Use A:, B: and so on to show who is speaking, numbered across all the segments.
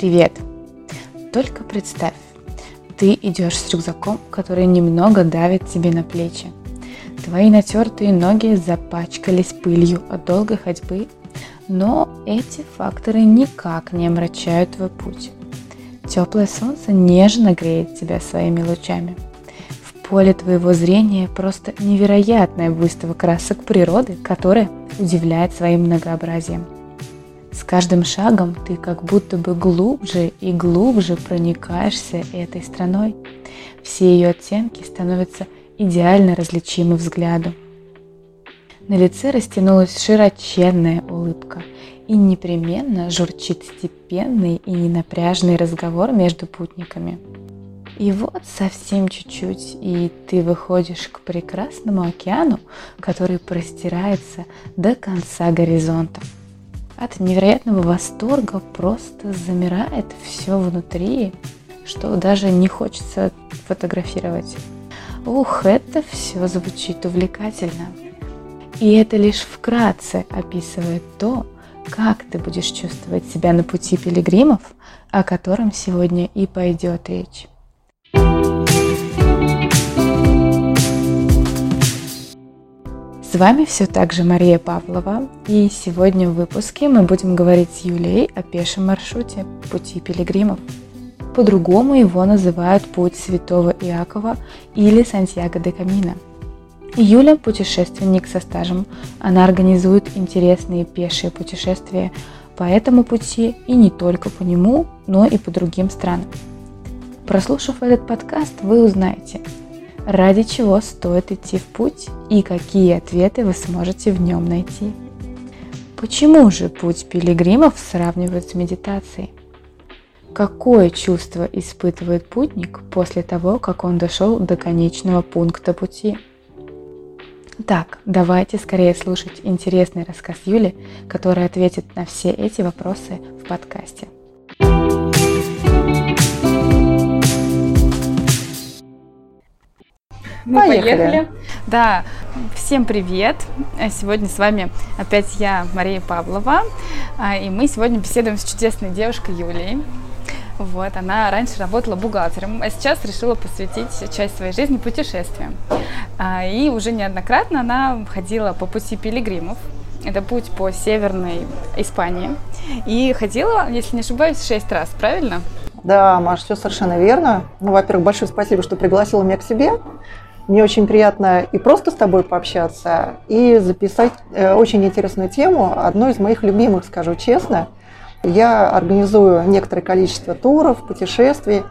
A: Привет! Только представь, ты идешь с рюкзаком, который немного давит тебе на плечи. Твои натертые ноги запачкались пылью от долгой ходьбы, но эти факторы никак не омрачают твой путь. Теплое солнце нежно греет тебя своими лучами. В поле твоего зрения просто невероятная выставка красок природы, которая удивляет своим многообразием – с каждым шагом ты как будто бы глубже и глубже проникаешься этой страной. Все ее оттенки становятся идеально различимы взгляду. На лице растянулась широченная улыбка и непременно журчит степенный и ненапряжный разговор между путниками. И вот совсем чуть-чуть, и ты выходишь к прекрасному океану, который простирается до конца горизонта от невероятного восторга просто замирает все внутри, что даже не хочется фотографировать. Ух, это все звучит увлекательно. И это лишь вкратце описывает то, как ты будешь чувствовать себя на пути пилигримов, о котором сегодня и пойдет речь. С вами все так же Мария Павлова, и сегодня в выпуске мы будем говорить с Юлией о пешем маршруте «Пути пилигримов». По-другому его называют «Путь святого Иакова» или «Сантьяго де Камино». Юля – путешественник со стажем. Она организует интересные пешие путешествия по этому пути и не только по нему, но и по другим странам. Прослушав этот подкаст, вы узнаете – ради чего стоит идти в путь и какие ответы вы сможете в нем найти. Почему же путь пилигримов сравнивают с медитацией? Какое чувство испытывает путник после того, как он дошел до конечного пункта пути? Так, давайте скорее слушать интересный рассказ Юли, который ответит на все эти вопросы в подкасте. Мы поехали. поехали. Да, всем привет. Сегодня с вами опять я, Мария Павлова. А, и мы сегодня беседуем с чудесной девушкой Юлией. Вот, она раньше работала бухгалтером, а сейчас решила посвятить часть своей жизни путешествиям. А, и уже неоднократно она ходила по пути пилигримов. Это путь по северной Испании. И ходила, если не ошибаюсь, шесть раз, правильно?
B: Да, Маш, все совершенно верно. Ну, во-первых, большое спасибо, что пригласила меня к себе. Мне очень приятно и просто с тобой пообщаться, и записать э, очень интересную тему, одну из моих любимых, скажу честно. Я организую некоторое количество туров, путешествий,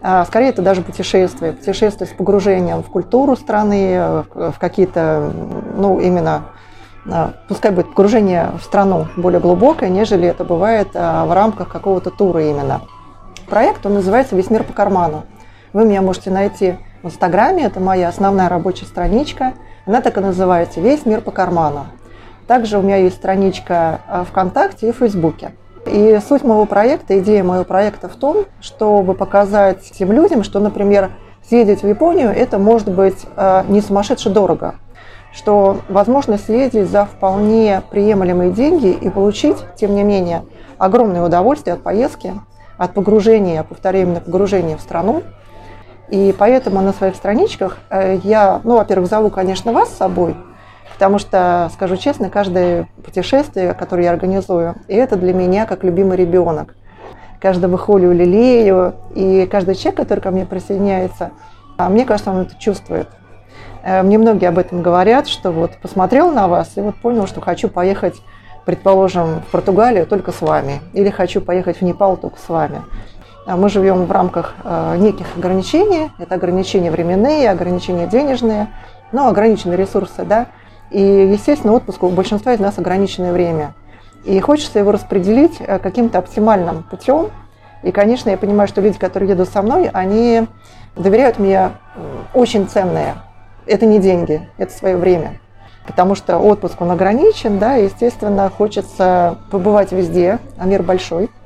B: а, скорее это даже путешествия, путешествия с погружением в культуру страны, в какие-то, ну, именно а, пускай будет погружение в страну более глубокое, нежели это бывает а, в рамках какого-то тура именно. Проект, он называется «Весь мир по карману». Вы меня можете найти в Инстаграме, это моя основная рабочая страничка. Она так и называется «Весь мир по карману». Также у меня есть страничка э, ВКонтакте и Фейсбуке. И суть моего проекта, идея моего проекта в том, чтобы показать тем людям, что, например, съездить в Японию, это может быть э, не сумасшедше дорого, что возможно съездить за вполне приемлемые деньги и получить, тем не менее, огромное удовольствие от поездки, от погружения, повторяю, именно погружения в страну, и поэтому на своих страничках э, я, ну, во-первых, зову, конечно, вас с собой, потому что, скажу честно, каждое путешествие, которое я организую, и это для меня как любимый ребенок. Каждого холю лелею, и каждый человек, который ко мне присоединяется, а, мне кажется, он это чувствует. Э, мне многие об этом говорят, что вот посмотрел на вас и вот понял, что хочу поехать, предположим, в Португалию только с вами, или хочу поехать в Непал только с вами. А мы живем в рамках э, неких ограничений. Это ограничения временные, ограничения денежные, но ограниченные ресурсы, да. И, естественно, отпуск у большинства из нас ограниченное время. И хочется его распределить э, каким-то оптимальным путем. И, конечно, я понимаю, что люди, которые едут со мной, они доверяют мне очень ценное. Это не деньги, это свое время. Потому что отпуск, он ограничен, да, и, естественно, хочется побывать везде, а мир большой –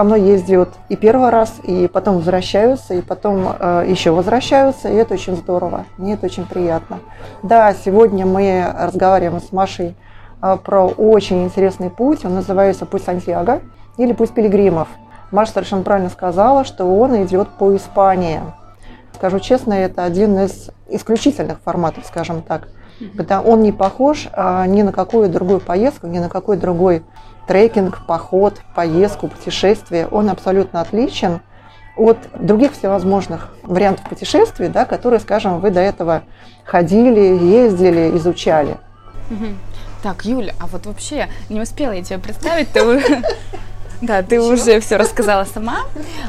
B: со мной ездят и первый раз, и потом возвращаются, и потом э, еще возвращаются, и это очень здорово, мне это очень приятно. Да, сегодня мы разговариваем с Машей э, про очень интересный путь, он называется «Путь Сантьяго» или «Путь пилигримов». Маша совершенно правильно сказала, что он идет по Испании. Скажу честно, это один из исключительных форматов, скажем так. Потому он не похож а, ни на какую другую поездку, ни на какой другой трекинг, поход, поездку, путешествие. Он абсолютно отличен от других всевозможных вариантов путешествий, да, которые, скажем, вы до этого ходили, ездили, изучали.
C: Так, Юля, а вот вообще не успела я тебя представить, ты да, ты уже все рассказала сама.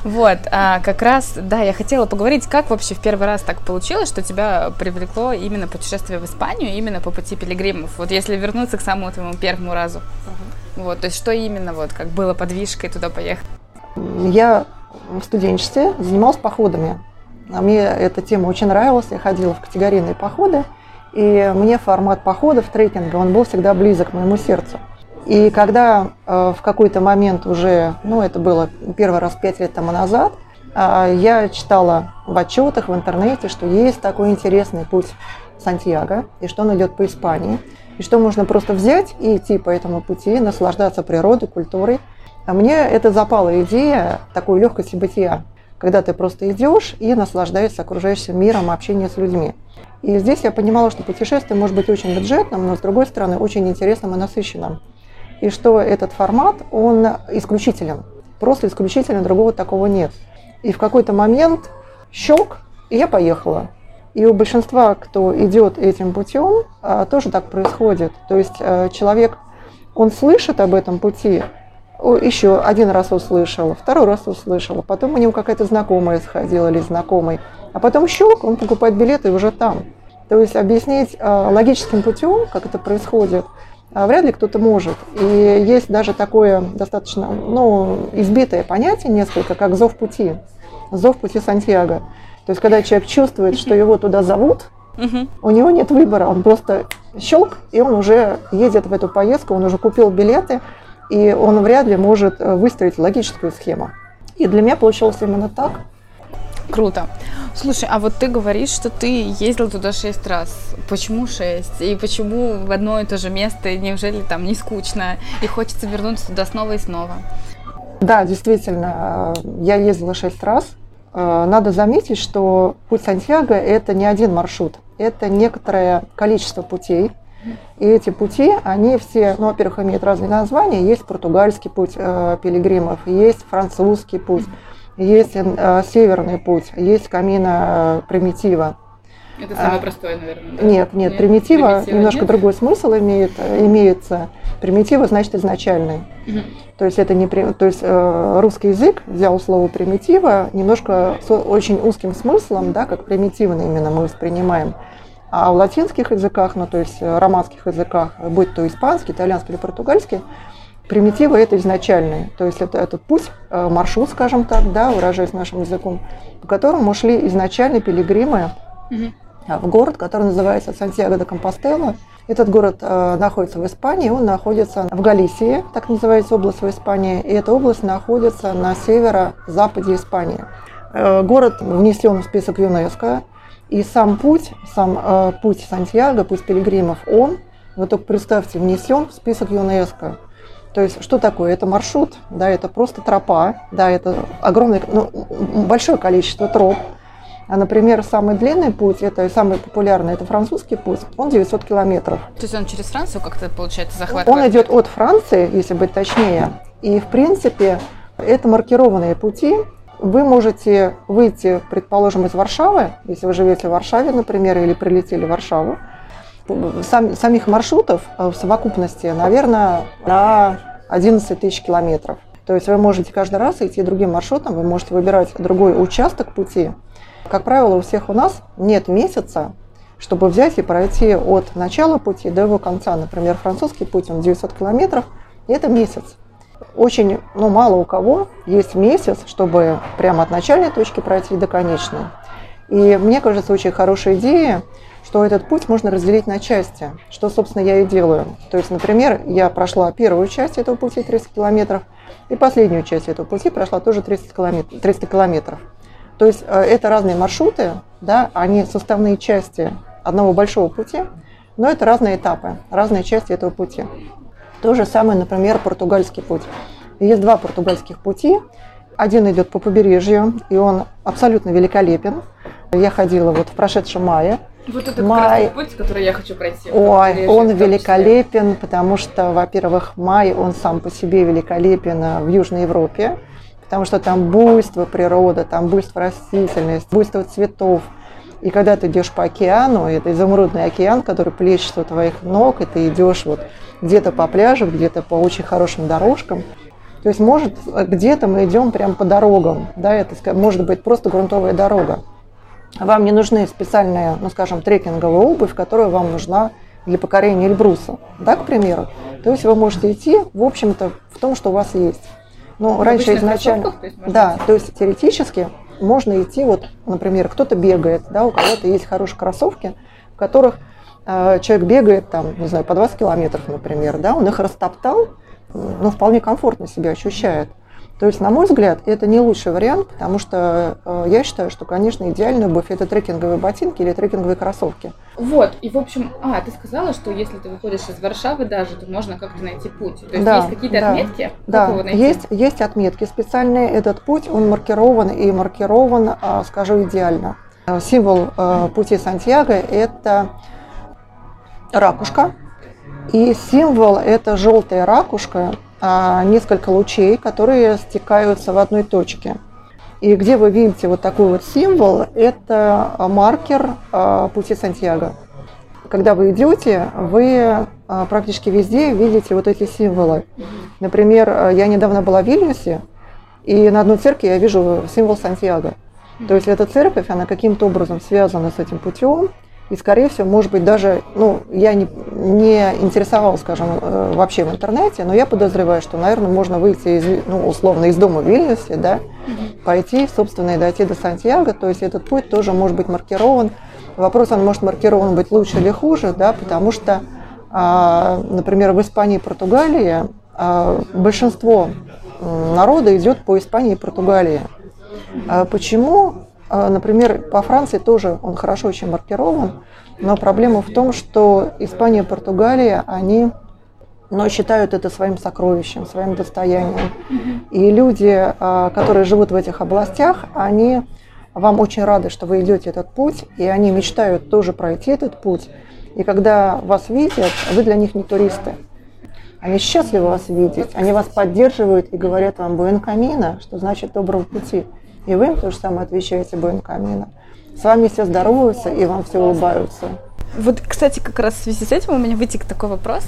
C: Вот, а как раз, да, я хотела поговорить, как вообще в первый раз так получилось, что тебя привлекло именно путешествие в Испанию, именно по пути пилигримов. Вот если вернуться к самому твоему первому разу. Uh-huh. Вот, то есть что именно вот, как было подвижкой туда поехать?
B: Я в студенчестве занималась походами. А мне эта тема очень нравилась, я ходила в категорийные походы, и мне формат походов, трекинга, он был всегда близок к моему сердцу. И когда э, в какой-то момент уже, ну это было первый раз пять лет тому назад, э, я читала в отчетах в интернете, что есть такой интересный путь Сантьяго, и что он идет по Испании, и что можно просто взять и идти по этому пути, наслаждаться природой, культурой. А мне это запала идея такой легкости бытия, когда ты просто идешь и наслаждаешься окружающим миром, общением с людьми. И здесь я понимала, что путешествие может быть очень бюджетным, но с другой стороны очень интересным и насыщенным и что этот формат, он исключителен. Просто исключительно другого такого нет. И в какой-то момент щелк, и я поехала. И у большинства, кто идет этим путем, а, тоже так происходит. То есть э, человек, он слышит об этом пути, еще один раз услышал, второй раз услышал, потом у него какая-то знакомая сходила или знакомый, а потом щелк, он покупает билеты и уже там. То есть объяснить э, логическим путем, как это происходит, а вряд ли кто-то может. И есть даже такое достаточно ну, избитое понятие несколько, как зов пути, зов пути Сантьяго. То есть, когда человек чувствует, что его туда зовут, у него нет выбора, он просто щелк, и он уже едет в эту поездку, он уже купил билеты, и он вряд ли может э, выстроить логическую схему. И для меня получилось именно так.
C: Круто. Слушай, а вот ты говоришь, что ты ездил туда шесть раз. Почему шесть? И почему в одно и то же место? Неужели там не скучно? И хочется вернуться туда снова и снова?
B: Да, действительно, я ездила шесть раз. Э, надо заметить, что путь Сантьяго – это не один маршрут. Это некоторое количество путей. И эти пути, они все, ну, во-первых, имеют разные названия. Есть португальский путь э, пилигримов, есть французский путь – есть э, северный путь, есть камина э, примитива.
C: Это самое а, простое, наверное. Да?
B: Нет, нет, нет примитива, примитива немножко нет? другой смысл имеет, имеется. Примитива значит изначальный. Угу. То есть это не то есть э, русский язык взял слово примитива немножко с очень узким смыслом, да, как примитивно именно мы воспринимаем. А в латинских языках, ну то есть э, романских языках, будь то испанский, итальянский или португальский, Примитивы это изначальные, то есть это этот путь, э, маршрут, скажем так, да, выражаясь нашим языком, по которому шли изначально пилигримы угу. в город, который называется Сантьяго де Компостела. Этот город э, находится в Испании, он находится в Галисии, так называется область в Испании, и эта область находится на северо-западе Испании. Э, город внесен в список ЮНЕСКО, и сам путь, сам э, путь Сантьяго, путь пилигримов, он, вы только представьте, внесен в список ЮНЕСКо. То есть что такое? Это маршрут, да, это просто тропа, да, это огромное, ну, большое количество троп. А, например, самый длинный путь, это самый популярный, это французский путь, он 900 километров.
C: То есть он через Францию как-то, получается, захватывает?
B: Он идет от Франции, если быть точнее. И, в принципе, это маркированные пути. Вы можете выйти, предположим, из Варшавы, если вы живете в Варшаве, например, или прилетели в Варшаву, сам, самих маршрутов э, в совокупности, наверное, на 11 тысяч километров. То есть вы можете каждый раз идти другим маршрутом, вы можете выбирать другой участок пути. Как правило, у всех у нас нет месяца, чтобы взять и пройти от начала пути до его конца. Например, французский путь, он 900 километров, и это месяц. Очень ну, мало у кого есть месяц, чтобы прямо от начальной точки пройти до конечной. И мне кажется, очень хорошая идея что этот путь можно разделить на части, что, собственно, я и делаю. То есть, например, я прошла первую часть этого пути 300 километров, и последнюю часть этого пути прошла тоже 300 километров. 300 километров. То есть э, это разные маршруты, да, они составные части одного большого пути, но это разные этапы, разные части этого пути. То же самое, например, португальский путь. Есть два португальских пути. один идет по побережью, и он абсолютно великолепен. Я ходила вот в прошедшем мае.
C: Вот это май... как раз путь, который я хочу пройти.
B: Ой, он великолепен, потому что, во-первых, май, он сам по себе великолепен э, в Южной Европе, потому что там буйство природы, там буйство растительность, буйство цветов. И когда ты идешь по океану, это изумрудный океан, который плещет у твоих ног, и ты идешь вот где-то по пляжу, где-то по очень хорошим дорожкам. То есть, может, где-то мы идем прямо по дорогам, да, это может быть просто грунтовая дорога. Вам не нужны специальные, ну, скажем, трекинговая обувь, которая вам нужна для покорения Эльбруса, да, к примеру. То есть вы можете идти, в общем-то, в том, что у вас есть. Но ну, раньше изначально... То есть, да, то есть теоретически можно идти, вот, например, кто-то бегает, да, у кого-то есть хорошие кроссовки, в которых э, человек бегает там, не знаю, по 20 километров, например, да, он их растоптал, ну, вполне комфортно себя ощущает. То есть, на мой взгляд, это не лучший вариант, потому что э, я считаю, что, конечно, идеальная обувь – это трекинговые ботинки или трекинговые кроссовки.
C: Вот, и, в общем, а, ты сказала, что если ты выходишь из Варшавы даже, то можно как-то найти путь. То есть,
B: да,
C: есть какие-то
B: да,
C: отметки?
B: Да, есть, есть отметки специальные. Этот путь, он маркирован и маркирован, э, скажу, идеально. Э, символ э, пути Сантьяго – это ракушка, и символ – это желтая ракушка, несколько лучей, которые стекаются в одной точке. И где вы видите вот такой вот символ, это маркер а, пути Сантьяго. Когда вы идете, вы а, практически везде видите вот эти символы. Например, я недавно была в Вильнюсе, и на одной церкви я вижу символ Сантьяго. То есть эта церковь, она каким-то образом связана с этим путем, и, скорее всего, может быть, даже, ну, я не, не интересовалась, скажем, э, вообще в интернете, но я подозреваю, что, наверное, можно выйти, из, ну, условно, из дома в Вильнюсе, да, пойти, собственно, и дойти до Сантьяго. То есть этот путь тоже может быть маркирован. Вопрос, он может маркирован быть лучше или хуже, да, потому что, а, например, в Испании и Португалии а, большинство народа идет по Испании и Португалии. А почему? А, например, по Франции тоже он хорошо очень маркирован, но проблема в том, что Испания и Португалия, они но считают это своим сокровищем, своим достоянием. И люди, а, которые живут в этих областях, они вам очень рады, что вы идете этот путь, и они мечтают тоже пройти этот путь. И когда вас видят, вы для них не туристы. Они счастливы вас видеть, они вас поддерживают и говорят вам «Буэн камина», что значит «доброго пути». И вы им то же самое отвечаете Буэн Камина. С вами все здороваются и вам все улыбаются.
C: Вот, кстати, как раз в связи с этим у меня вытек такой вопрос.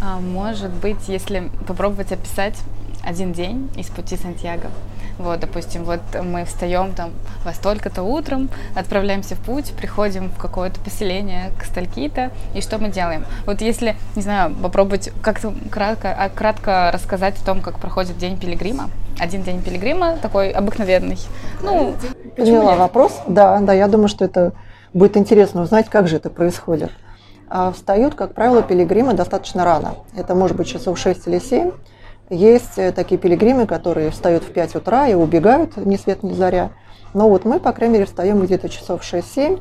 C: А, может быть, если попробовать описать один день из пути Сантьяго. Вот, допустим, вот мы встаем там во столько-то утром, отправляемся в путь, приходим в какое-то поселение к стальки-то, и что мы делаем? Вот если, не знаю, попробовать как-то кратко, а, кратко рассказать о том, как проходит день пилигрима, один день пилигрима, такой обыкновенный.
B: Ну, Поняла вопрос. Да, да, я думаю, что это будет интересно узнать, как же это происходит. А встают, как правило, пилигримы достаточно рано. Это может быть часов 6 или 7. Есть э, такие пилигримы, которые встают в 5 утра и убегают ни свет ни заря. Но вот мы, по крайней мере, встаем где-то часов 6-7,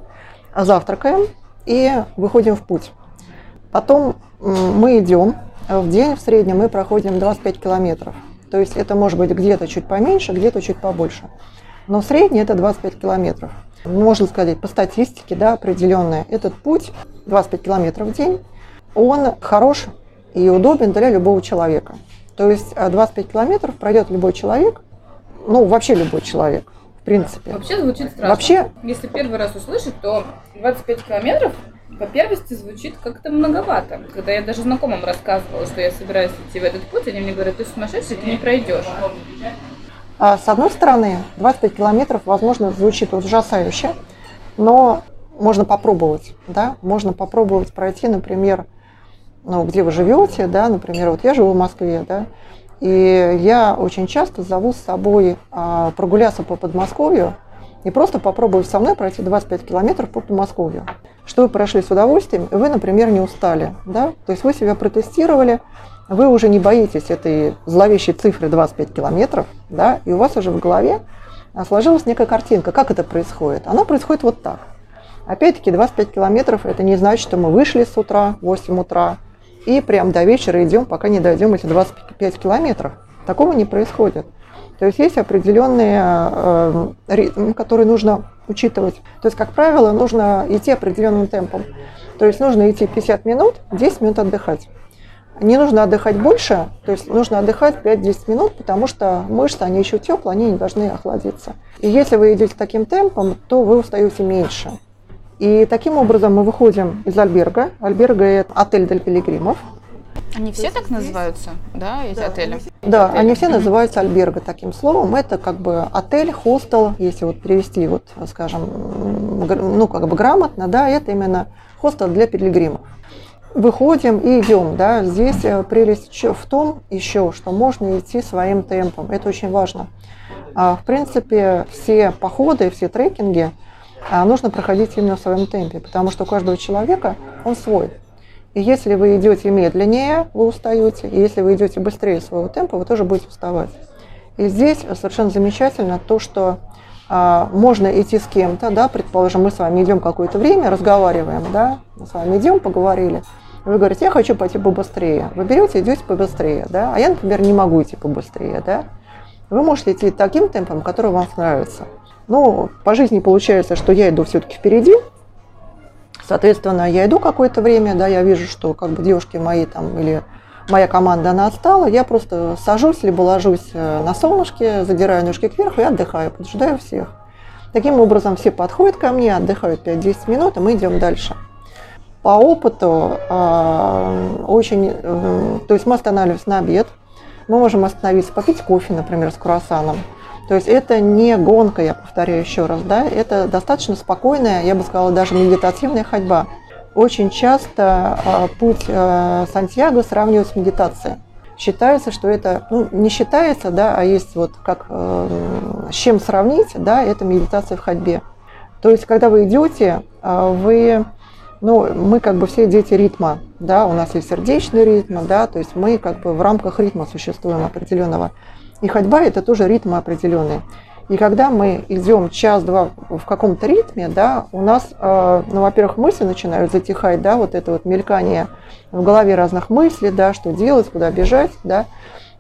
B: завтракаем и выходим в путь. Потом мы идем. В день в среднем мы проходим 25 километров. То есть это может быть где-то чуть поменьше, где-то чуть побольше. Но средний это 25 километров. Можно сказать, по статистике, да, определенная, этот путь 25 километров в день, он хорош и удобен для любого человека. То есть 25 э, километров пройдет любой человек, ну, вообще любой человек, в принципе.
C: Вообще звучит страшно.
B: Вообще,
C: если первый раз услышать, то 25 километров по первости звучит как-то многовато. Когда я даже знакомым рассказывала, что я собираюсь идти в этот путь, они мне говорят, ты сумасшедший, ты не пройдешь.
B: А с одной стороны, 25 километров, возможно, звучит ужасающе, но можно попробовать, да, можно попробовать пройти, например, ну, где вы живете, да, например, вот я живу в Москве, да, и я очень часто зову с собой а, прогуляться по Подмосковью, и просто попробовать со мной пройти 25 километров по Подмосковью. Что вы прошли с удовольствием, вы, например, не устали. Да? То есть вы себя протестировали, вы уже не боитесь этой зловещей цифры 25 километров, да? и у вас уже в голове сложилась некая картинка. Как это происходит? Оно происходит вот так. Опять-таки 25 километров это не значит, что мы вышли с утра, 8 утра, и прям до вечера идем, пока не дойдем эти 25 километров. Такого не происходит. То есть есть определенные э, ритмы, которые нужно учитывать. То есть, как правило, нужно идти определенным темпом. То есть нужно идти 50 минут, 10 минут отдыхать. Не нужно отдыхать больше, то есть нужно отдыхать 5-10 минут, потому что мышцы, они еще теплые, они не должны охладиться. И если вы идете таким темпом, то вы устаете меньше. И таким образом мы выходим из альберга. Альберга – это отель для пилигримов.
C: Они все так называются, да, эти да, отели?
B: Да, отели. они все называются альберго таким словом. Это как бы отель, хостел, если вот перевести вот, скажем, ну как бы грамотно, да, это именно хостел для пилигримов. Выходим и идем, да. Здесь э, прелесть в том еще, что можно идти своим темпом. Это очень важно. А, в принципе, все походы, все трекинги нужно проходить именно в своем темпе, потому что у каждого человека он свой. И если вы идете медленнее, вы устаете. И если вы идете быстрее своего темпа, вы тоже будете уставать. И здесь совершенно замечательно то, что а, можно идти с кем-то, да, предположим, мы с вами идем какое-то время, разговариваем, да, мы с вами идем, поговорили. Вы говорите, я хочу пойти побыстрее. Вы берете, идете побыстрее, да, а я, например, не могу идти побыстрее, да. Вы можете идти таким темпом, который вам нравится. Ну, по жизни получается, что я иду все-таки впереди, Соответственно, я иду какое-то время, да, я вижу, что как бы девушки мои там или моя команда, она отстала, я просто сажусь, либо ложусь э, на солнышке, задираю ножки кверху и отдыхаю, поджидаю всех. Таким образом, все подходят ко мне, отдыхают 5-10 минут, и мы идем дальше. По опыту э, очень, э, то есть мы останавливаемся на обед, мы можем остановиться, попить кофе, например, с круассаном, то есть это не гонка, я повторяю еще раз, да, это достаточно спокойная, я бы сказала, даже медитативная ходьба. Очень часто э, путь э, Сантьяго сравнивают с медитацией. Считается, что это, ну, не считается, да, а есть вот как, э, с чем сравнить, да, это медитация в ходьбе. То есть, когда вы идете, э, вы, ну, мы как бы все дети ритма, да, у нас есть сердечный ритм, да, то есть мы как бы в рамках ритма существуем определенного. И ходьба – это тоже ритм определенный. И когда мы идем час-два в каком-то ритме, да, у нас, э, ну, во-первых, мысли начинают затихать, да, вот это вот мелькание в голове разных мыслей, да, что делать, куда бежать, да.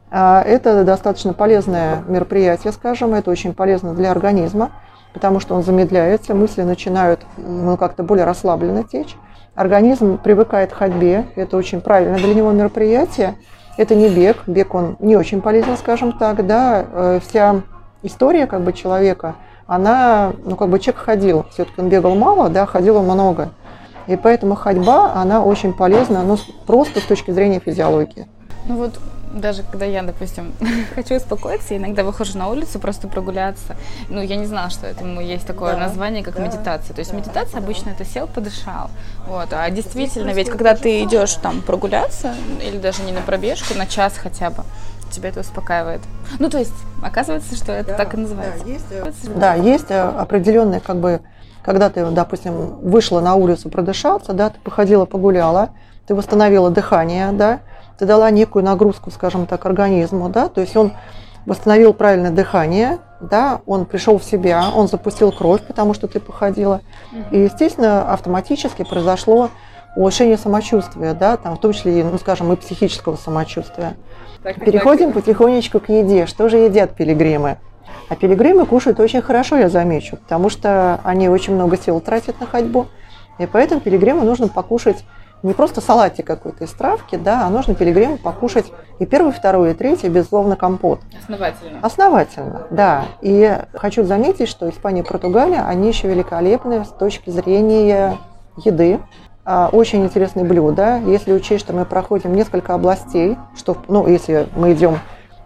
B: А, это достаточно полезное мероприятие, скажем, это очень полезно для организма, потому что он замедляется, мысли начинают ну, как-то более расслабленно течь. Организм привыкает к ходьбе, это очень правильно для него мероприятие. Это не бег, бег он не очень полезен, скажем так, да, э, вся история как бы человека, она, ну как бы человек ходил, все-таки он бегал мало, да, ходил много. И поэтому ходьба, она очень полезна, ну, просто с точки зрения физиологии.
C: Ну вот даже когда я, допустим, хочу успокоиться, я иногда выхожу на улицу просто прогуляться. Ну, я не знала, что этому есть такое да, название, как да, медитация. То есть да, медитация да. обычно это сел, подышал. Вот. А действительно, ведь когда ты идешь там прогуляться, или даже не на пробежку, на час хотя бы, тебя это успокаивает. Ну, то есть, оказывается, что это да, так и называется. Да,
B: есть, да, есть э, определенные, как бы, когда ты, допустим, вышла на улицу продышаться, да, ты походила, погуляла, ты восстановила дыхание, да, ты дала некую нагрузку, скажем так, организму, да, то есть он восстановил правильное дыхание, да, он пришел в себя, он запустил кровь, потому что ты походила. И, естественно, автоматически произошло улучшение самочувствия, да, там, в том числе, ну, скажем, и психического самочувствия. Так, Переходим так. потихонечку к еде. Что же едят пилигримы? А пилигримы кушают очень хорошо, я замечу, потому что они очень много сил тратят на ходьбу. И поэтому пилигриму нужно покушать не просто салатик какой-то из травки, да, а нужно пилигриму покушать и первый, второй, и третий, безусловно, компот.
C: Основательно.
B: Основательно, да. И хочу заметить, что Испания и Португалия, они еще великолепны с точки зрения еды. А, очень интересные блюда. Если учесть, что мы проходим несколько областей, что, ну, если мы идем,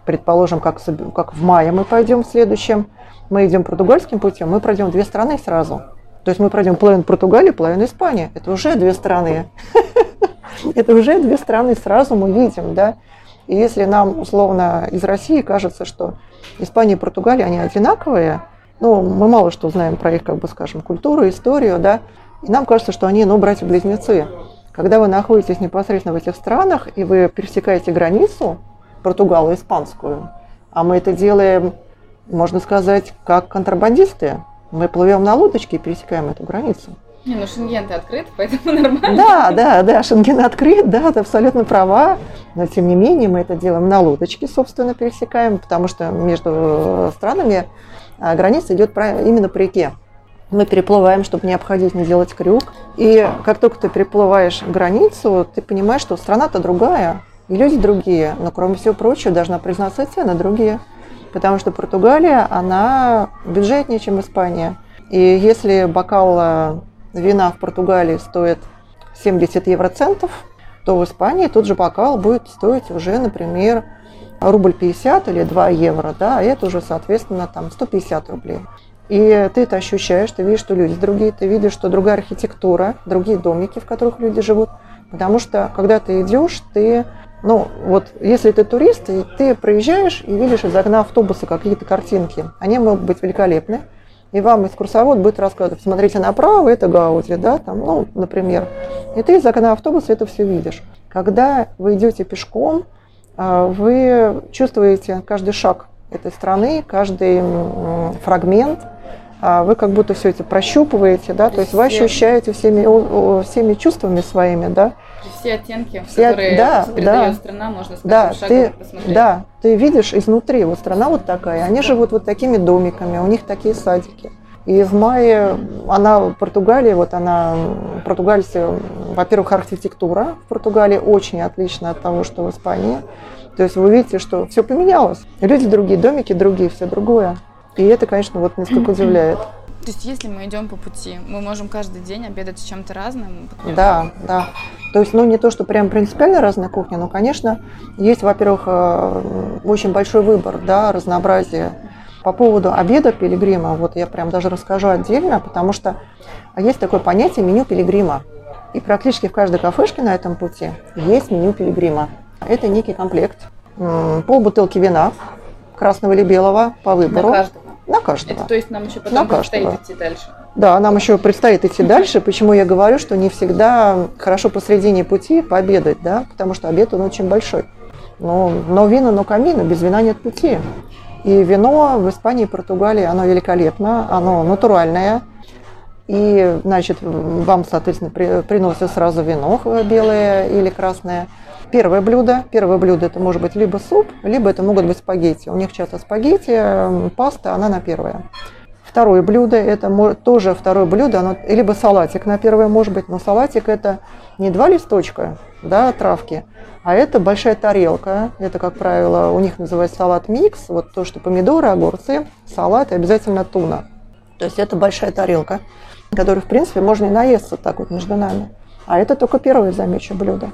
B: предположим, как, как в мае мы пойдем в следующем, мы идем португальским путем, мы пройдем две страны сразу – то есть мы пройдем половину Португалии, половину Испании. Это уже две страны. Это уже две страны сразу мы видим, да. И если нам, условно, из России кажется, что Испания и Португалия, они одинаковые, ну, мы мало что знаем про их, как бы, скажем, культуру, историю, да, и нам кажется, что они, ну, братья-близнецы. Когда вы находитесь непосредственно в этих странах, и вы пересекаете границу, португало-испанскую, а мы это делаем, можно сказать, как контрабандисты, мы плывем на лодочке и пересекаем эту границу.
C: Не, ну Шенген-то открыт, поэтому нормально.
B: Да, да, да, Шенген открыт, да, ты абсолютно права. Но тем не менее мы это делаем на лодочке, собственно, пересекаем, потому что между э, странами а, граница идет именно по реке. Мы переплываем, чтобы не обходить, не делать крюк. И как только ты переплываешь границу, ты понимаешь, что страна-то другая, и люди другие. Но, кроме всего прочего, должна признаться, цены другие. Потому что Португалия, она бюджетнее, чем Испания. И если бокал э, вина в Португалии стоит 70 евроцентов, то в Испании тот же бокал будет стоить уже, например, рубль 50 или 2 евро, да, а это уже, соответственно, там 150 рублей. И ты это ощущаешь, ты видишь, что люди другие, ты видишь, что другая архитектура, другие домики, в которых люди живут. Потому что, когда ты идешь, ты, ну, вот, если ты турист, и ты проезжаешь и видишь из окна автобуса какие-то картинки. Они могут быть великолепны. И вам экскурсовод будет рассказывать, смотрите направо, это Гауди, да, там, ну, например. И ты из окна автобуса это все видишь. Когда вы идете пешком, а, вы чувствуете каждый шаг этой страны, каждый фрагмент, вы как будто все это прощупываете, да, то есть вы ощущаете всеми, всеми чувствами своими, да.
C: Все оттенки, все, которые
B: да,
C: да,
B: страна, можно сказать, да, ты, посмотреть. Да, ты видишь изнутри, вот страна вот такая, они живут вот такими домиками, у них такие садики. И в мае она, Португалия, вот она, португальцы, во-первых, архитектура в Португалии очень отлична от того, что в Испании. То есть вы видите, что все поменялось. Люди другие, домики другие, все другое. И это, конечно, вот несколько удивляет.
C: То есть, если мы идем по пути, мы можем каждый день обедать с чем-то разным?
B: Да, да. То есть, ну, не то, что прям принципиально разная кухня, но, конечно, есть, во-первых, э, очень большой выбор, да, разнообразие. По поводу обеда пилигрима, вот я прям даже расскажу отдельно, потому что есть такое понятие меню пилигрима. И практически в каждой кафешке на этом пути есть меню пилигрима. Это некий комплект. Пол бутылки вина, красного или белого, по выбору.
C: На каждого?
B: На каждого.
C: Это, то есть нам еще потом предстоит идти дальше?
B: Да, нам еще предстоит идти дальше. Почему я говорю, что не всегда хорошо посредине пути пообедать, да, потому что обед он очень большой. Но, но вино, но камина, без вина нет пути. И вино в Испании и Португалии, оно великолепно, оно натуральное. И, значит, вам, соответственно, при, приносят сразу вино белое или красное – Первое блюдо. Первое блюдо это может быть либо суп, либо это могут быть спагетти. У них часто спагетти, паста, она на первое. Второе блюдо, это тоже второе блюдо, оно, либо салатик на первое может быть, но салатик это не два листочка, да, травки, а это большая тарелка. Это, как правило, у них называется салат микс. Вот то, что помидоры, огурцы, салат и обязательно туна. То есть это большая тарелка, которую, в принципе, можно и наесться так вот между нами. А это только первое, замечу, блюдо.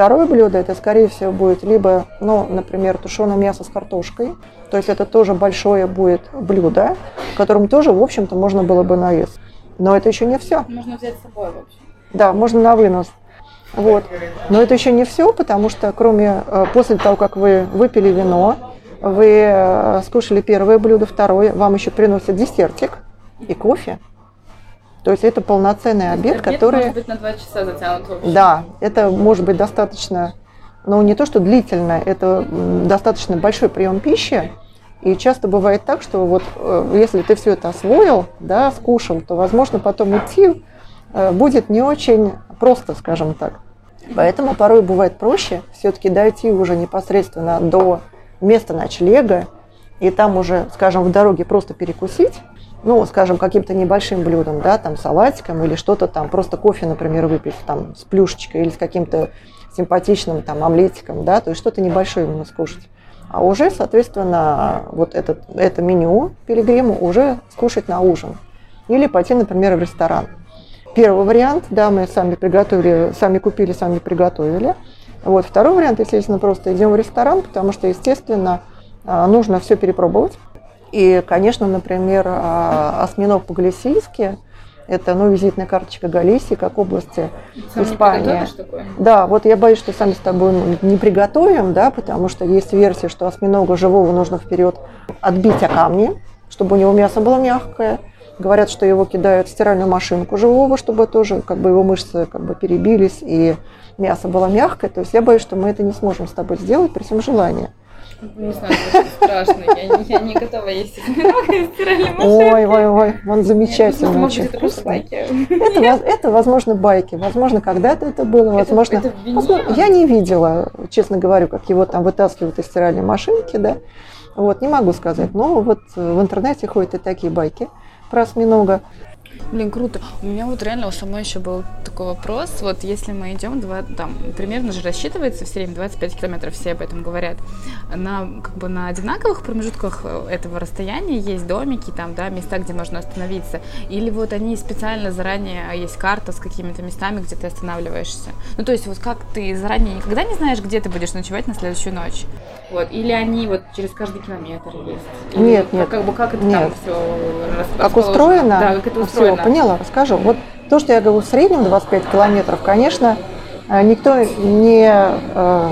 B: Второе блюдо это, скорее всего, будет либо, ну, например, тушеное мясо с картошкой. То есть это тоже большое будет блюдо, которым тоже, в общем-то, можно было бы наесть. Но это еще не все.
C: Можно взять с собой вообще.
B: Да, можно на вынос. Вот. Но это еще не все, потому что кроме э, после того, как вы выпили вино, вы э, скушали первое блюдо, второе, вам еще приносят десертик и кофе. То есть это полноценный обед, обед который...
C: может быть на два часа затянут вообще.
B: Да, это может быть достаточно, ну не то что длительно, это достаточно большой прием пищи. И часто бывает так, что вот э, если ты все это освоил, да, скушал, то, возможно, потом идти э, будет не очень просто, скажем так. Поэтому порой бывает проще все-таки дойти уже непосредственно до места ночлега, и там уже, скажем, в дороге просто перекусить, ну, скажем, каким-то небольшим блюдом, да, там салатиком или что-то там, просто кофе, например, выпить там с плюшечкой или с каким-то симпатичным там омлетиком, да, то есть что-то небольшое именно скушать. А уже, соответственно, вот этот, это меню пилигриму уже скушать на ужин. Или пойти, например, в ресторан. Первый вариант, да, мы сами приготовили, сами купили, сами приготовили. Вот второй вариант, естественно, просто идем в ресторан, потому что, естественно, а, нужно все перепробовать. И, конечно, например, а, осьминог по-галисийски – это ну, визитная карточка Галисии как области
C: Сам
B: Испании.
C: такое?
B: Да, вот я боюсь, что сами с тобой не приготовим, да, потому что есть версия, что осьминога живого нужно вперед отбить о камни, чтобы у него мясо было мягкое. Говорят, что его кидают в стиральную машинку живого, чтобы тоже как бы его мышцы как бы перебились и мясо было мягкое. То есть я боюсь, что мы это не сможем с тобой сделать при всем желании.
C: Не знаю, страшно. Я, не- я не готова есть осьминога из стиральной машинки.
B: Ой, ой, ой, он замечательно,
C: Может
B: очень вкусный. Это, это, возможно, байки. Возможно, когда-то это было, возможно...
C: это
B: возможно, я не видела, честно говорю, как его там вытаскивают из стиральной машинки, да. Вот, не могу сказать. Но вот в интернете ходят и такие байки про осьминога.
C: Блин, круто. У меня вот реально у самой еще был такой вопрос. Вот если мы идем, два, там, примерно же рассчитывается все время 25 километров, все об этом говорят. На, как бы на одинаковых промежутках э, этого расстояния есть домики, там, да, места, где можно остановиться. Или вот они специально заранее, а, есть карта с какими-то местами, где ты останавливаешься. Ну, то есть вот как ты заранее никогда не знаешь, где ты будешь ночевать на следующую ночь? Вот. Или они вот через каждый километр есть? Или
B: Нет,
C: как-
B: нет.
C: Как бы как это
B: Нет.
C: там все
B: Как устроено?
C: Да, как это
B: Всё,
C: устроено.
B: поняла, расскажу. Вот то, что я говорю в среднем 25 километров, конечно, э, никто не, э,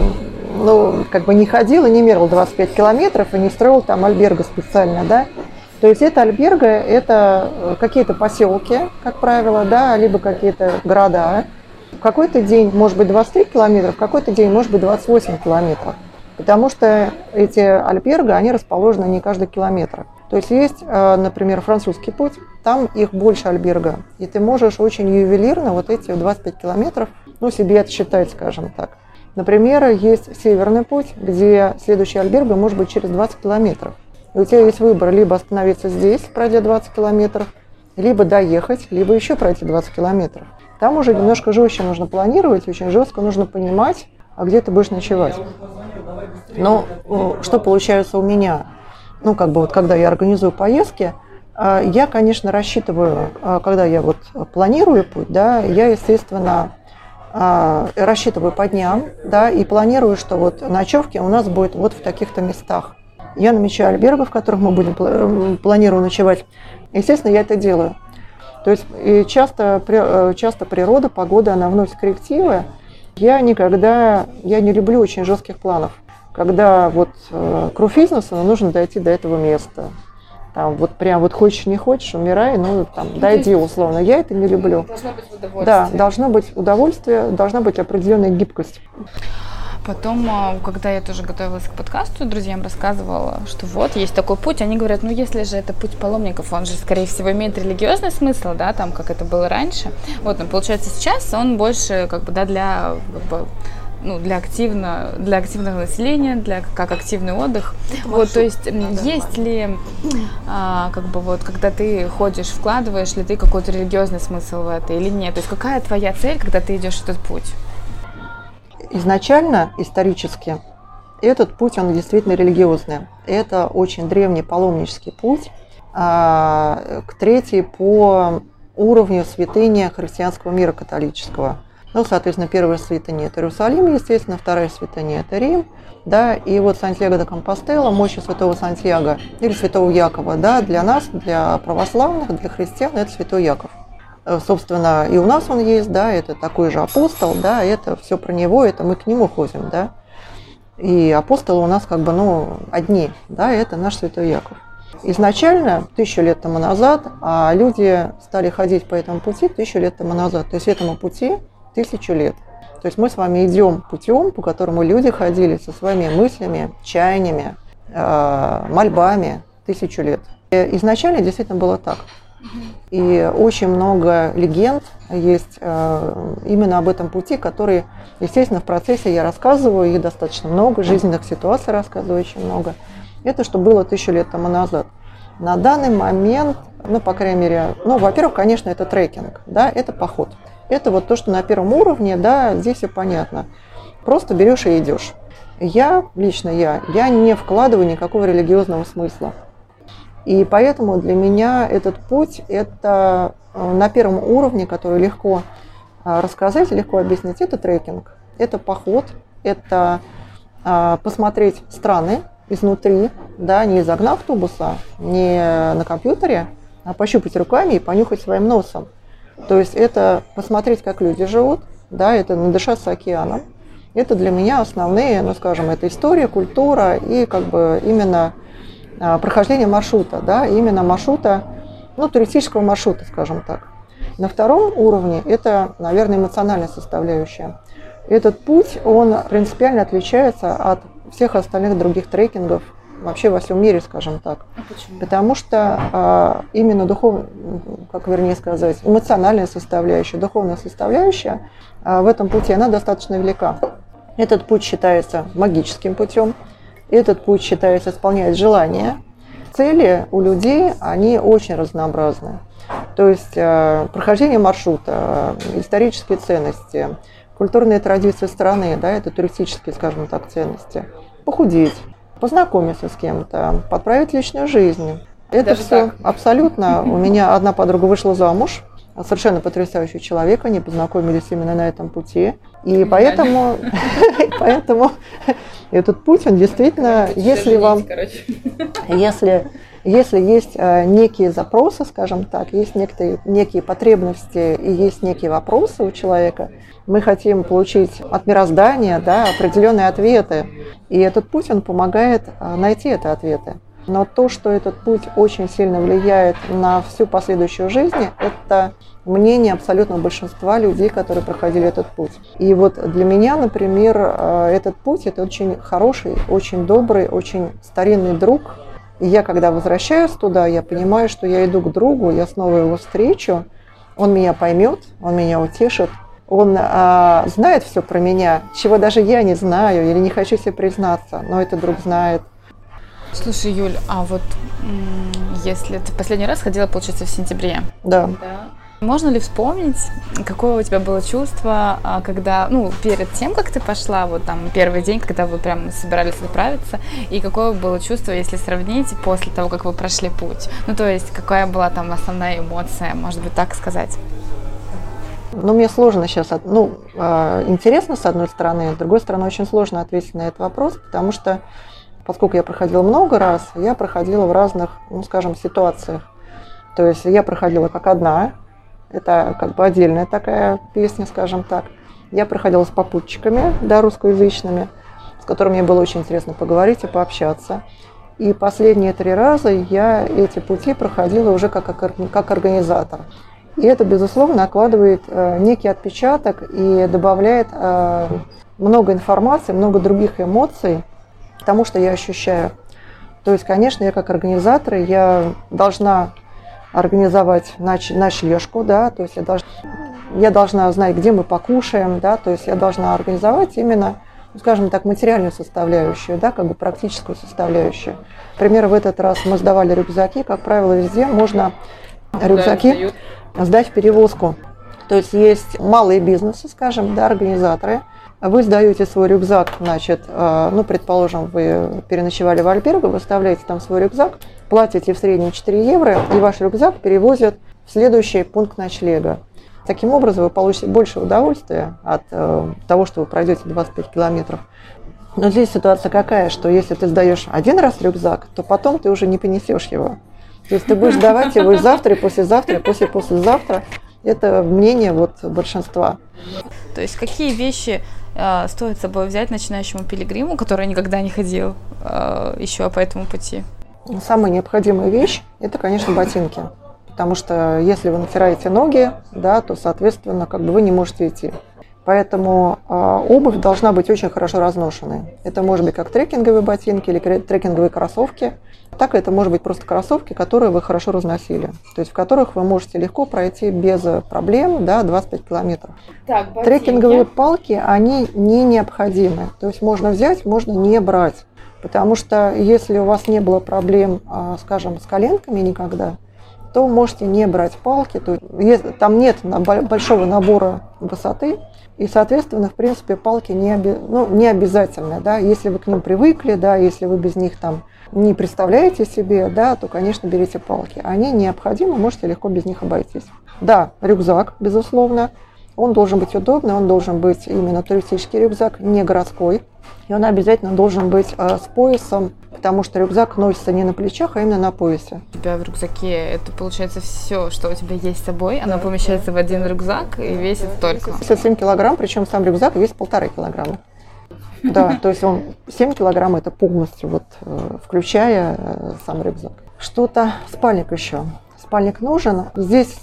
B: ну, как бы не ходил и не мерил 25 километров и не строил там альберга специально, да. То есть это альберга, это э, какие-то поселки, как правило, да, либо какие-то города. В какой-то день может быть 23 километра, в какой-то день может быть 28 километров. Потому что эти альберга, они расположены не каждый километр. То есть есть, э, например, французский путь, там их больше альберга. И ты можешь очень ювелирно вот эти 25 километров, ну, себе отсчитать, скажем так. Например, есть северный путь, где следующий альберга может быть через 20 километров. И у тебя есть выбор либо остановиться здесь, пройдя 20 километров, либо доехать, либо еще пройти 20 километров. Там уже немножко жестче нужно планировать, очень жестко нужно понимать, а где ты будешь ночевать. Но э, что получается у меня? Ну, как бы вот когда я организую поездки, э, я, конечно, рассчитываю, э, когда я вот планирую путь, да, я, естественно, э, рассчитываю по дням, да, и планирую, что вот ночевки у нас будет вот в таких-то местах. Я намечаю альберги, в которых мы будем пла- планирую ночевать. Естественно, я это делаю. То есть и часто, э, часто природа, погода, она вносит коррективы. Я никогда, я не люблю очень жестких планов. Когда вот э, к руфизнесу нужно дойти до этого места. Там вот прям вот хочешь, не хочешь, умирай, ну там дойди условно. Я это не люблю.
C: Должно быть удовольствие.
B: Да, должно быть удовольствие, должна быть определенная гибкость.
C: Потом, а, когда я тоже готовилась к подкасту, друзьям рассказывала, что вот, есть такой путь. Они говорят, ну, если же это путь паломников, он же, скорее всего, имеет религиозный смысл, да, там, как это было раньше. Вот, но получается сейчас он больше, как бы, да, для, как бы, ну, для, активно, для активного населения, для как активный отдых. Вот, то есть, м, есть ли, а, как бы вот, когда ты ходишь, вкладываешь ли ты какой-то религиозный смысл в это или нет? То есть, какая твоя цель, когда ты идешь этот путь?
B: Изначально, исторически, этот путь, он действительно религиозный. Это очень древний паломнический путь, а, к третьей по уровню святыни христианского мира католического. Ну, соответственно, первая святыня – это Иерусалим, естественно, вторая святыня – это Рим, да, и вот Сантьяго де Компостела, мощи святого Сантьяго или святого Якова, да, для нас, для православных, для христиан – это святой Яков. Э, Собственно, и у нас он есть, да, это такой же апостол, да, это все про него, это мы к нему ходим, да. И апостолы у нас как бы, ну, одни, да, это наш святой Яков. Изначально, тысячу лет тому назад, а люди стали ходить по этому пути тысячу лет тому назад. То есть этому пути тысячу лет. То есть мы с вами идем путем, по которому люди ходили со своими мыслями, чаяниями, э, мольбами тысячу лет. И изначально действительно было так. И очень много легенд есть э, именно об этом пути, которые, естественно, в процессе я рассказываю, их достаточно много, жизненных ситуаций рассказываю очень много. Это что было тысячу лет тому назад. На данный момент, ну, по крайней мере, ну, во-первых, конечно, это трекинг, да, это поход. Это вот то, что на первом уровне, да, здесь все понятно. Просто берешь и идешь. Я, лично я, я не вкладываю никакого религиозного смысла. И поэтому для меня этот путь – это э, на первом уровне, который легко э, рассказать, легко объяснить, это трекинг, это поход, это э, посмотреть страны изнутри, да, не из окна автобуса, не на компьютере, а пощупать руками и понюхать своим носом. То есть это посмотреть, как люди живут, да, это надышаться океаном. Это для меня основные, ну скажем, это история, культура и как бы именно а, прохождение маршрута, да, именно маршрута, ну, туристического маршрута, скажем так. На втором уровне это, наверное, эмоциональная составляющая. Этот путь, он принципиально отличается от всех остальных других трекингов вообще во всем мире, скажем так.
C: А почему?
B: Потому что а, именно духовная, как вернее сказать, эмоциональная составляющая, духовная составляющая а, в этом пути, она достаточно велика. Этот путь считается магическим путем, этот путь считается исполнять желания. Цели у людей, они очень разнообразны. То есть э, прохождение маршрута, исторические ценности, культурные традиции страны, да, это туристические, скажем так, ценности. Похудеть, познакомиться с кем-то, подправить личную жизнь. Это
C: Даже
B: все
C: так?
B: абсолютно. У меня одна подруга вышла замуж, совершенно потрясающий человек, они познакомились именно на этом пути. И поэтому, поэтому этот путь, он действительно, если вам, если, если есть э, некие запросы, скажем так, есть некие, некие потребности и есть некие вопросы у человека, мы хотим получить от мироздания да, определенные ответы. И этот путь, он помогает э, найти эти ответы. Но то, что этот путь очень сильно влияет на всю последующую жизнь, это мнение абсолютного большинства людей, которые проходили этот путь. И вот для меня, например, э, этот путь – это очень хороший, очень добрый, очень старинный друг. И я, когда возвращаюсь туда, я понимаю, что я иду к другу, я снова его встречу, он меня поймет, он меня утешит, он а, знает все про меня, чего даже я не знаю или не хочу себе признаться, но этот друг знает.
C: Слушай, Юль, а вот если ты последний раз ходила, получается, в сентябре,
B: Да.
C: Да. Можно ли вспомнить, какое у тебя было чувство, а, когда, ну, перед тем, как ты пошла, вот там первый день, когда вы прям собирались отправиться, и какое было чувство, если сравнить после того, как вы прошли путь? Ну, то есть, какая была там основная эмоция, может быть, так сказать?
B: Ну, мне сложно сейчас, ну, э, интересно с одной стороны, с другой стороны, очень сложно ответить на этот вопрос, потому что, поскольку я проходила много раз, я проходила в разных, ну, скажем, ситуациях. То есть я проходила как одна, это как бы отдельная такая песня, скажем так. Я проходила с попутчиками, да, русскоязычными, с которыми мне было очень интересно поговорить и пообщаться. И последние три раза я эти пути проходила уже как, как организатор. И это, безусловно, накладывает э, некий отпечаток и добавляет э, много информации, много других эмоций тому, что я ощущаю. То есть, конечно, я как организатор, я должна организовать ноч- ночлежку, да, то есть я, долж- я должна знать, где мы покушаем, да, то есть я должна организовать именно, ну, скажем так, материальную составляющую, да, как бы практическую составляющую. Например, в этот раз мы сдавали рюкзаки, как правило, везде можно рюкзаки сдать в перевозку. То есть есть малые бизнесы, скажем, да, организаторы. Вы сдаете свой рюкзак, значит, э, ну, предположим, вы переночевали в Альберго, вы оставляете там свой рюкзак, платите в среднем 4 евро, и ваш рюкзак перевозят в следующий пункт ночлега. Таким образом, вы получите больше удовольствия от э, того, что вы пройдете 25 километров. Но здесь ситуация какая, что если ты сдаешь один раз рюкзак, то потом ты уже не понесешь его. То есть ты будешь давать его завтра, и послезавтра, и после-послезавтра. Это мнение вот большинства.
C: То есть, какие вещи э, стоит с собой взять начинающему пилигриму, который никогда не ходил э, еще по этому пути?
B: Самая необходимая вещь – это, конечно, ботинки. Потому что если вы натираете ноги, да, то, соответственно, как бы вы не можете идти. Поэтому э, обувь должна быть очень хорошо разношенной. Это может быть как трекинговые ботинки или трекинговые кроссовки, так это может быть просто кроссовки, которые вы хорошо разносили, то есть в которых вы можете легко пройти без проблем да, 25 километров.
C: Так,
B: Трекинговые палки, они не необходимы. То есть можно взять, можно не брать. Потому что если у вас не было проблем, а, скажем, с коленками никогда, то можете не брать палки. То есть там нет большого набора высоты, и, соответственно, в принципе, палки не, оби- ну, не обязательны. Да? Если вы к ним привыкли, да, если вы без них там не представляете себе, да, то, конечно, берите палки. Они необходимы, можете легко без них обойтись. Да, рюкзак, безусловно. Он должен быть удобный, он должен быть именно туристический рюкзак, не городской. И он обязательно должен быть э, с поясом, потому что рюкзак носится не на плечах, а именно на поясе.
C: У тебя в рюкзаке это получается все, что у тебя есть с собой, оно помещается в один рюкзак и весит столько.
B: 57 килограмм, причем сам рюкзак весит полтора килограмма. Да, то есть он 7 килограмм это полностью, вот, э, включая э, сам рюкзак. Что-то, спальник еще. Спальник нужен. Здесь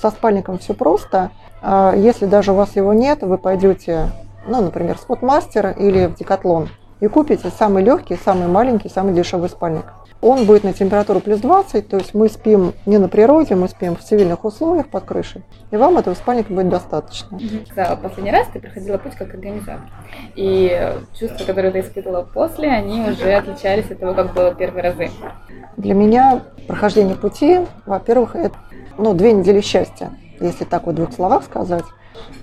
B: со спальником все просто. А Если даже у вас его нет, вы пойдете, ну, например, в спортмастер или в декатлон. и купите самый легкий, самый маленький, самый дешевый спальник. Он будет на температуру плюс 20, то есть мы спим не на природе, мы спим в цивильных условиях под крышей, и вам этого спальника будет достаточно.
C: Да, последний раз ты проходила путь как организатор, и чувства, которые ты испытывала после, они уже отличались от того, как было первые разы.
B: Для меня прохождение пути, во-первых, это ну, две недели счастья, если так вот в двух словах сказать.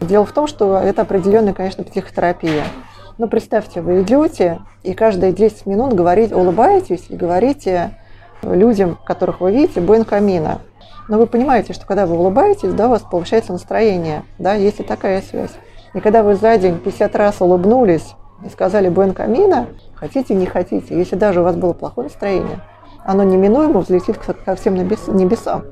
B: Дело в том, что это определенная, конечно, психотерапия. Ну, представьте, вы идете и каждые 10 минут говорите, улыбаетесь и говорите людям, которых вы видите, Буэн Камина. Но вы понимаете, что когда вы улыбаетесь, да, у вас повышается настроение, да, есть и такая связь. И когда вы за день 50 раз улыбнулись и сказали Буэн Камина, хотите, не хотите, если даже у вас было плохое настроение, оно неминуемо взлетит ко всем небесам.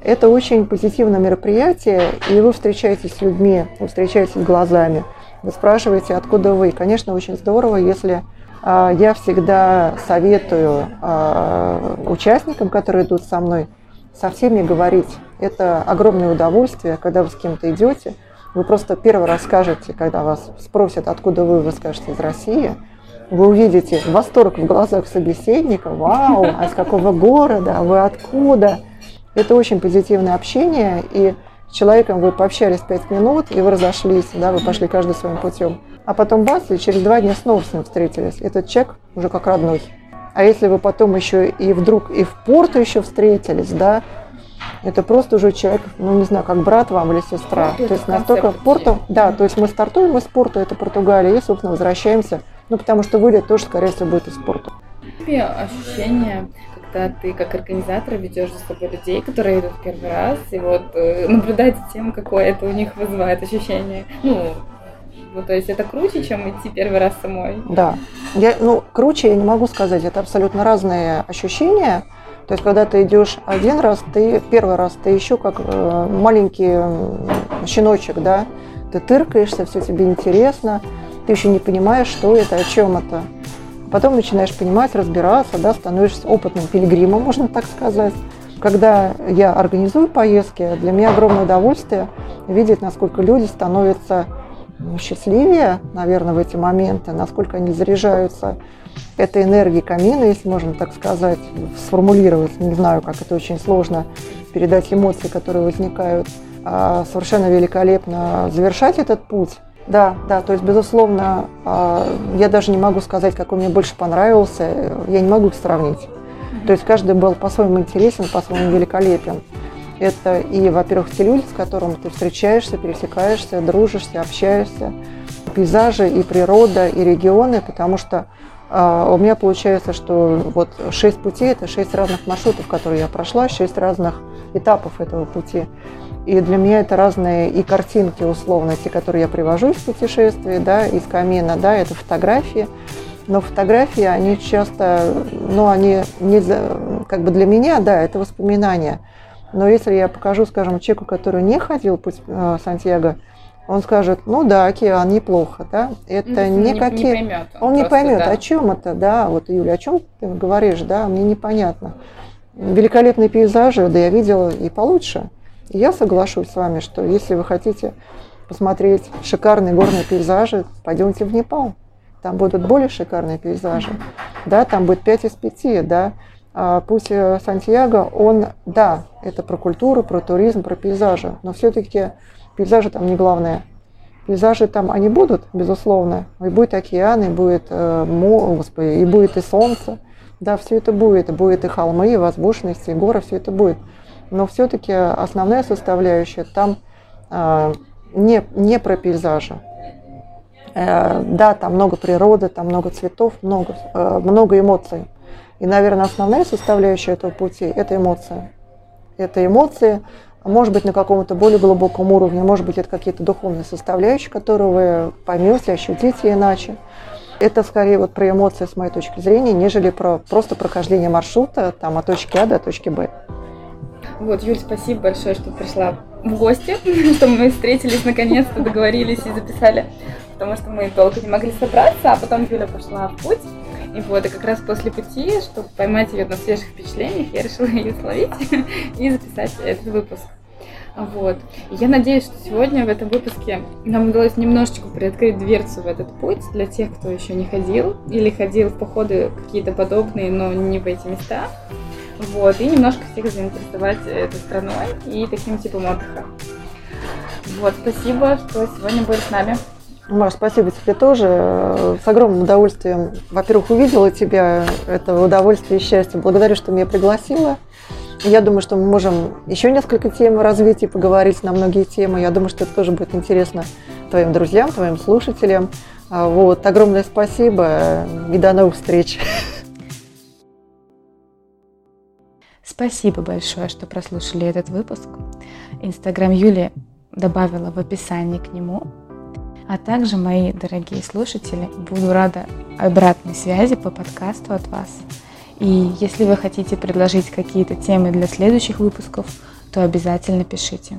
B: Это очень позитивное мероприятие, и вы встречаетесь с людьми, вы встречаетесь глазами – вы спрашиваете, откуда вы. Конечно, очень здорово, если а, я всегда советую а, участникам, которые идут со мной, совсем не говорить. Это огромное удовольствие, когда вы с кем-то идете. Вы просто первый раз скажете, когда вас спросят, откуда вы, вы скажете из России. Вы увидите восторг в глазах собеседника. Вау, а из какого города, а вы откуда? Это очень позитивное общение, и с человеком вы пообщались пять минут, и вы разошлись, да, вы пошли каждый своим путем. А потом бац, и через два дня снова с ним встретились. Этот человек уже как родной. А если вы потом еще и вдруг и в порту еще встретились, да, это просто уже человек, ну не знаю, как брат вам или сестра. Порту то есть настолько в порту, да, то есть мы стартуем из порта, это Португалия, и, собственно, возвращаемся, ну потому что вылет тоже, скорее всего, будет из порта.
C: Ощущение когда ты как организатор ведешь за собой людей, которые идут первый раз, и вот э, наблюдать за тем, какое это у них вызывает ощущение. Ну, ну, то есть это круче, чем идти первый раз самой.
B: Да. Я, ну, круче я не могу сказать. Это абсолютно разные ощущения. То есть, когда ты идешь один раз, ты первый раз, ты еще как э, маленький щеночек, да, ты тыркаешься, все тебе интересно, ты еще не понимаешь, что это, о чем это. Потом начинаешь понимать, разбираться, да, становишься опытным пилигримом, можно так сказать. Когда я организую поездки, для меня огромное удовольствие видеть, насколько люди становятся ну, счастливее, наверное, в эти моменты, насколько они заряжаются этой энергией камина, если можно так сказать, сформулировать. Не знаю, как это очень сложно передать эмоции, которые возникают. А совершенно великолепно завершать этот путь да, да, то есть, безусловно, а, я даже не могу сказать, какой мне больше понравился, я не могу их сравнить. То есть каждый был по-своему интересен, по-своему великолепен. Это и, во-первых, те люди, с которыми ты встречаешься, пересекаешься, дружишься, общаешься, пейзажи и природа, и регионы, потому что э, у меня получается, что вот шесть путей – это шесть разных маршрутов, которые я прошла, шесть разных этапов этого пути. И для меня это разные и картинки, условно, те, которые я привожу из путешествий, да, из камина, да, это фотографии. Но фотографии, они часто, ну, они не, как бы для меня, да, это воспоминания. Но если я покажу, скажем, человеку, который не ходил путь э, Сантьяго, он скажет, ну да, океан неплохо, да, это
C: ну,
B: никакие...
C: Не, поймет
B: он, он не поймет, да. о чем это, да, вот, Юля, о чем ты говоришь, да, мне непонятно. Великолепные пейзажи, да, я видела и получше. Я соглашусь с вами, что если вы хотите посмотреть шикарные горные пейзажи, пойдемте в Непал. Там будут более шикарные пейзажи. Да, там будет 5 из 5, да. А путь э, Сантьяго, он, да, это про культуру, про туризм, про пейзажи, но все-таки пейзажи там не главное. Пейзажи там, они будут, безусловно. И будет океан, и будет, э, господи, и будет и солнце. Да, все это будет. Будет и холмы, и возвышенности, и горы, все это будет но все-таки основная составляющая там э, не, не про пейзажи. Э, да, там много природы, там много цветов, много, э, много эмоций. И, наверное, основная составляющая этого пути – это эмоции. Это эмоции, может быть, на каком-то более глубоком уровне, может быть, это какие-то духовные составляющие, которые вы поймете, ощутите иначе. Это скорее вот про эмоции с моей точки зрения, нежели про просто прохождение маршрута там, от точки А до точки Б.
C: Вот, Юль, спасибо большое, что пришла в гости, что мы встретились наконец-то, договорились и записали, потому что мы долго не могли собраться, а потом Юля пошла в путь. И вот, и как раз после пути, чтобы поймать ее на свежих впечатлениях, я решила ее словить и записать этот выпуск. Вот. Я надеюсь, что сегодня в этом выпуске нам удалось немножечко приоткрыть дверцу в этот путь для тех, кто еще не ходил или ходил в походы какие-то подобные, но не в эти места. Вот, и немножко всех заинтересовать этой страной и таким типом отдыха. Вот, спасибо, что сегодня были с нами.
B: Маш, спасибо тебе тоже. С огромным удовольствием, во-первых, увидела тебя. Это удовольствие и счастье. Благодарю, что меня пригласила. Я думаю, что мы можем еще несколько тем развить и поговорить на многие темы. Я думаю, что это тоже будет интересно твоим друзьям, твоим слушателям. А, вот, огромное спасибо и до новых встреч.
C: Спасибо большое, что прослушали этот выпуск. Инстаграм Юли добавила в описании к нему. А также, мои дорогие слушатели, буду рада обратной связи по подкасту от вас. И если вы хотите предложить какие-то темы для следующих выпусков, то обязательно пишите.